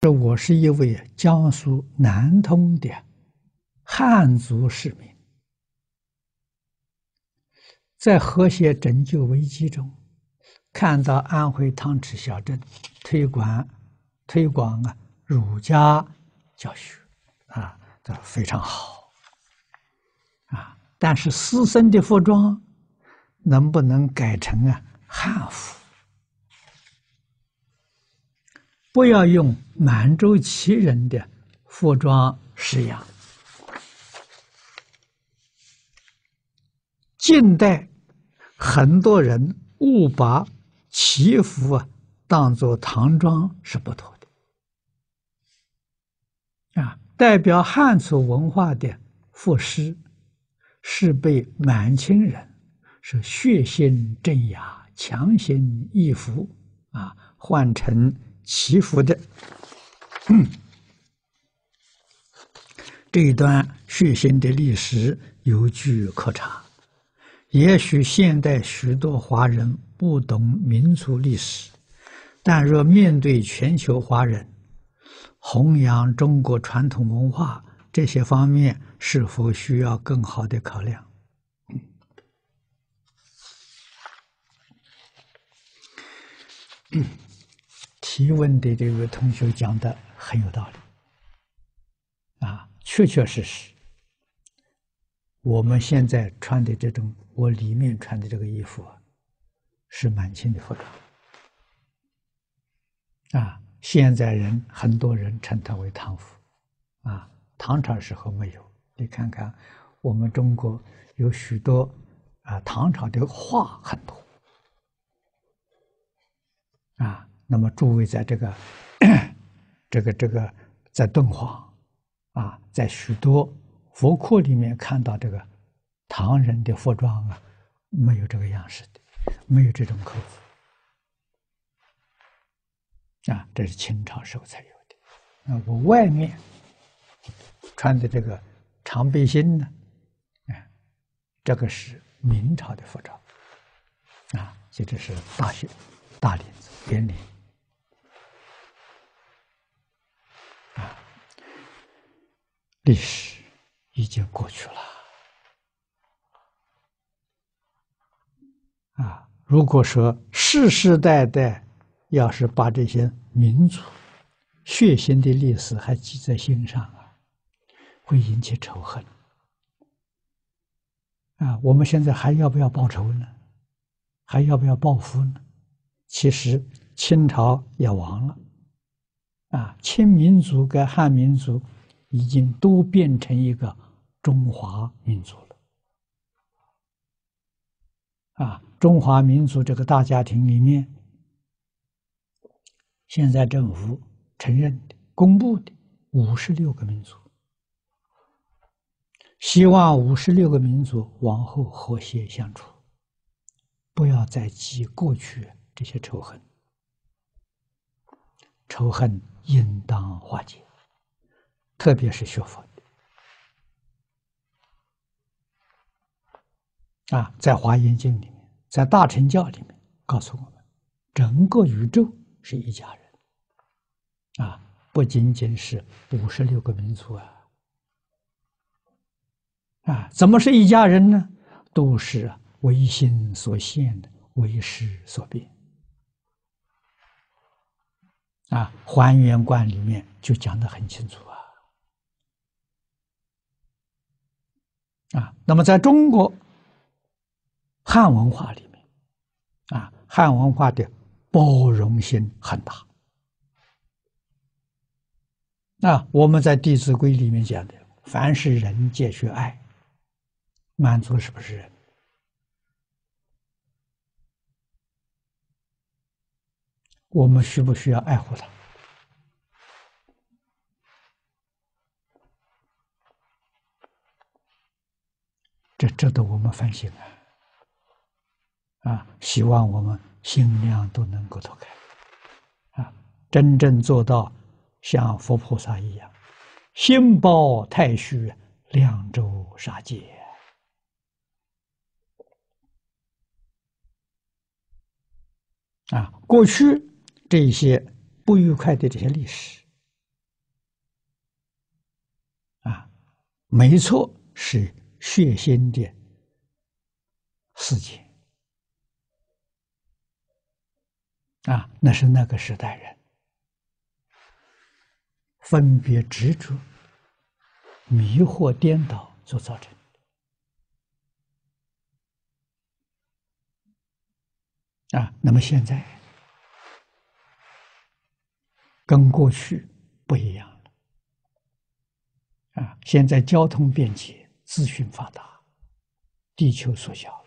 这我是一位江苏南通的汉族市民，在和谐拯救危机中，看到安徽汤池小镇推广推广啊儒家教学啊，这非常好啊。但是师生的服装能不能改成啊汉服？不要用满洲旗人的服装式样。近代很多人误把旗服啊当做唐装是不妥的。啊，代表汉族文化的服饰是被满清人是血腥镇压、强行易服啊换成。祈福的，这一段血腥的历史有据可查。也许现代许多华人不懂民族历史，但若面对全球华人，弘扬中国传统文化，这些方面是否需要更好的考量？提问的这位同学讲的很有道理，啊，确确实实，我们现在穿的这种，我里面穿的这个衣服啊，是满清的服装，啊，现在人很多人称它为唐服，啊，唐朝时候没有，你看看我们中国有许多啊，唐朝的画很多，啊。那么，诸位在这个、这个、这个，在敦煌啊，在许多佛窟里面看到这个唐人的服装啊，没有这个样式的，没有这种扣子啊，这是清朝时候才有的。啊，我外面穿的这个长背心呢，啊，这个是明朝的服装啊，这就是大袖、大领子、圆领。历史已经过去了，啊！如果说世世代代要是把这些民族血腥的历史还记在心上啊，会引起仇恨。啊，我们现在还要不要报仇呢？还要不要报复呢？其实清朝也亡了，啊，清民族跟汉民族。已经都变成一个中华民族了，啊！中华民族这个大家庭里面，现在政府承认的、公布的五十六个民族，希望五十六个民族往后和谐相处，不要再记过去这些仇恨，仇恨应当化解。特别是学佛的。啊，在《华严经》里面，在《大乘教》里面，告诉我们，整个宇宙是一家人。啊，不仅仅是五十六个民族啊。啊，怎么是一家人呢？都是啊唯心所现的，唯识所变。啊，《还原观》里面就讲得很清楚啊。那么在中国汉文化里面，啊，汉文化的包容性很大。啊，我们在《弟子规》里面讲的“凡是人，皆须爱”，满族是不是人？我们需不需要爱护他？这值得我们反省啊！啊，希望我们心量都能够脱开，啊，真正做到像佛菩萨一样，心包太虚，量周杀戒。啊，过去这些不愉快的这些历史，啊，没错，是血腥的事情啊，那是那个时代人分别执着、迷惑、颠倒所造成啊。那么现在跟过去不一样了啊！现在交通便捷，资讯发达，地球缩小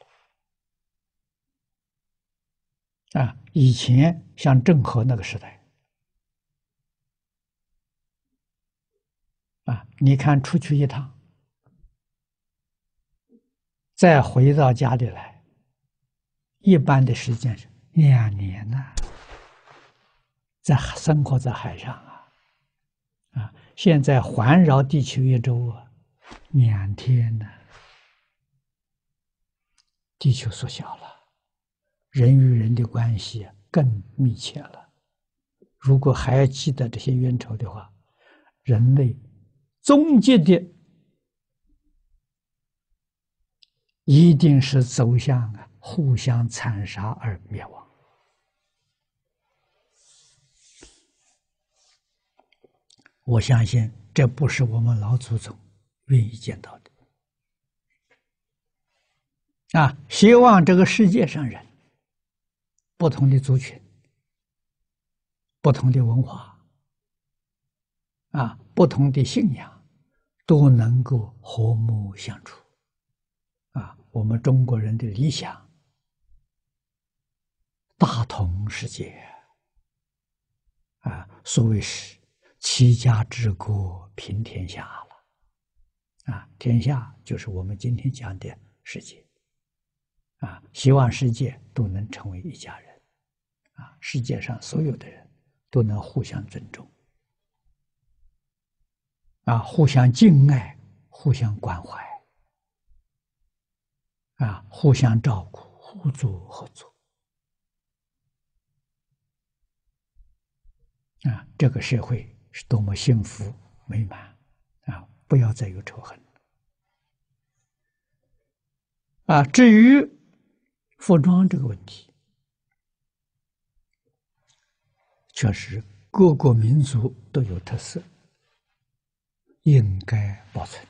了。啊，以前像郑和那个时代，啊，你看出去一趟，再回到家里来，一般的时间是两年呐，在生活在海上啊，啊，现在环绕地球一周啊，两天呢，地球缩小了。人与人的关系更密切了。如果还要记得这些冤仇的话，人类终极的一定是走向啊互相残杀而灭亡。我相信这不是我们老祖宗愿意见到的。啊，希望这个世界上人。不同的族群，不同的文化，啊，不同的信仰，都能够和睦相处。啊，我们中国人的理想，大同世界。啊，所谓是齐家治国平天下。啊，天下就是我们今天讲的世界。啊，希望世界都能成为一家人。啊，世界上所有的人都能互相尊重，啊，互相敬爱，互相关怀，啊，互相照顾，互助合作，啊，这个社会是多么幸福美满！不要再有仇恨，啊，至于服装这个问题。确实，各个民族都有特色，应该保存。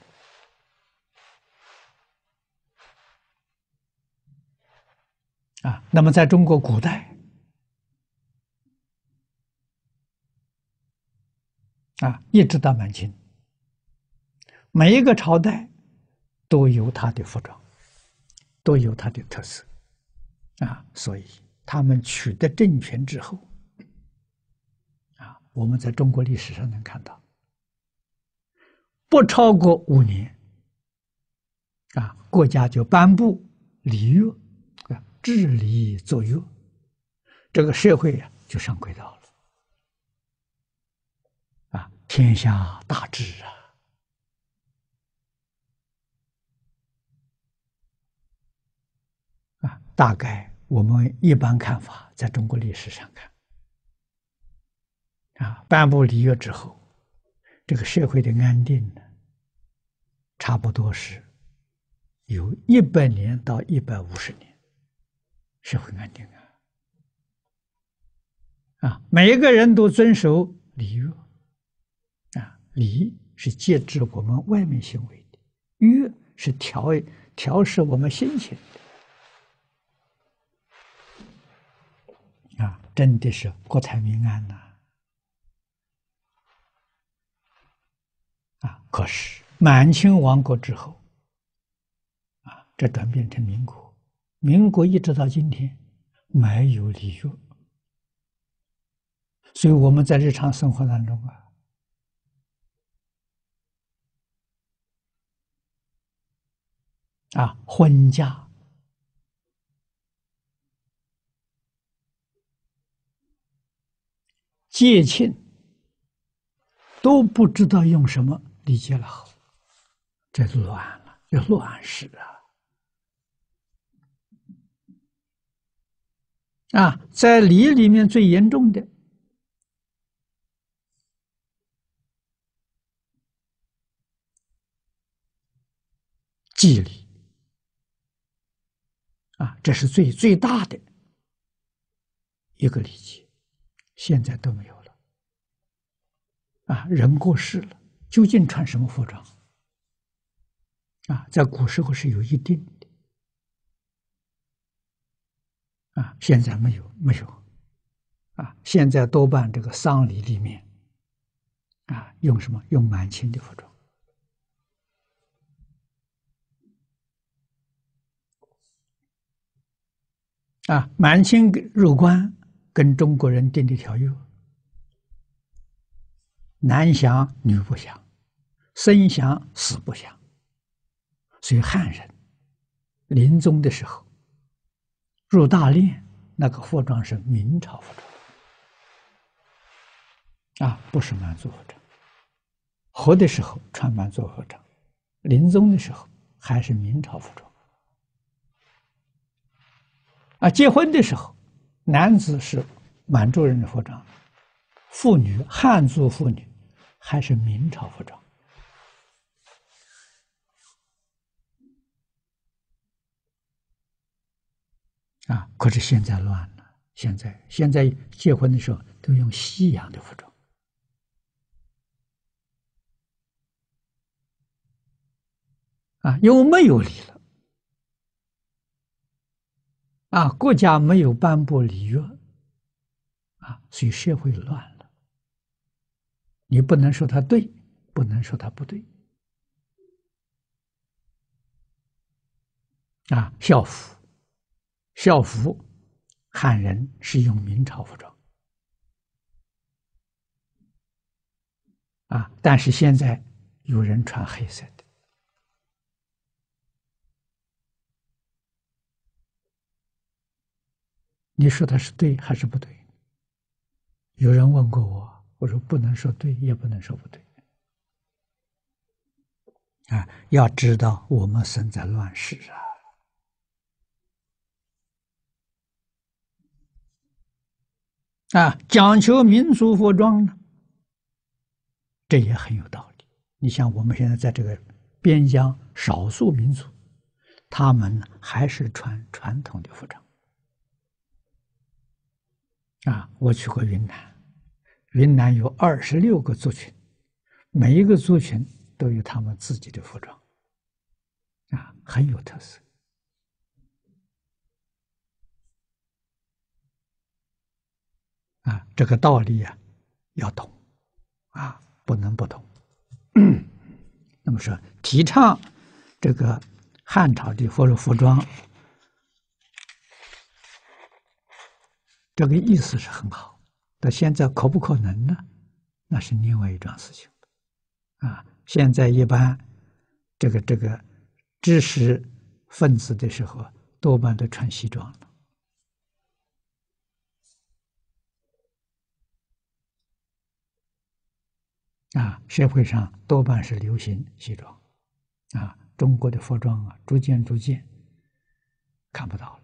啊，那么在中国古代，啊，一直到满清，每一个朝代都有它的服装，都有它的特色，啊，所以他们取得政权之后。啊我们在中国历史上能看到，不超过五年，啊，国家就颁布礼乐，啊，治礼作乐，这个社会呀就上轨道了，啊，天下大治啊，啊，大概我们一般看法，在中国历史上看。啊，颁布礼乐之后，这个社会的安定呢，差不多是有一百年到一百五十年，社会安定啊。啊，每一个人都遵守礼乐，啊，礼是节制我们外面行为的，乐是调调试我们心情的，啊，真的是国泰民安呐。啊！可是满清亡国之后，啊，这转变成民国，民国一直到今天没有礼乐，所以我们在日常生活当中啊，啊，婚嫁、节庆都不知道用什么。理解了后，这乱了，这乱世啊！啊，在礼里面最严重的，祭礼啊，这是最最大的一个礼节，现在都没有了啊！人过世了，究竟穿什么服装啊？在古时候是有一定的啊，现在没有没有啊！现在多半这个丧礼里面啊，用什么？用满清的服装。啊，满清入关跟中国人订的条约，男降女不降，生降死不降。所以汉人临终的时候入大殓，那个服装是明朝服装，啊，不是满族服装。活的时候穿满族服装，临终的时候还是明朝服装。啊，结婚的时候，男子是满族人的服装，妇女汉族妇女还是明朝服装。啊，可是现在乱了，现在现在结婚的时候都用西洋的服装。啊，因为没有礼了。啊，国家没有颁布礼乐，啊，所以社会乱了。你不能说他对，不能说他不对。啊，校服，校服，汉人是用明朝服装，啊，但是现在有人穿黑色的。你说他是对还是不对？有人问过我，我说不能说对，也不能说不对。啊，要知道我们生在乱世啊！啊，讲求民族服装呢，这也很有道理。你像我们现在在这个边疆少数民族，他们还是穿传统的服装。啊，我去过云南，云南有二十六个族群，每一个族群都有他们自己的服装，啊，很有特色。啊，这个道理啊，要懂，啊，不能不懂。那么说，提倡这个汉朝的服服装。这个意思是很好，但现在可不可能呢？那是另外一桩事情。啊，现在一般这个这个知识分子的时候，多半都穿西装了。啊，社会上多半是流行西装。啊，中国的服装啊，逐渐逐渐看不到了。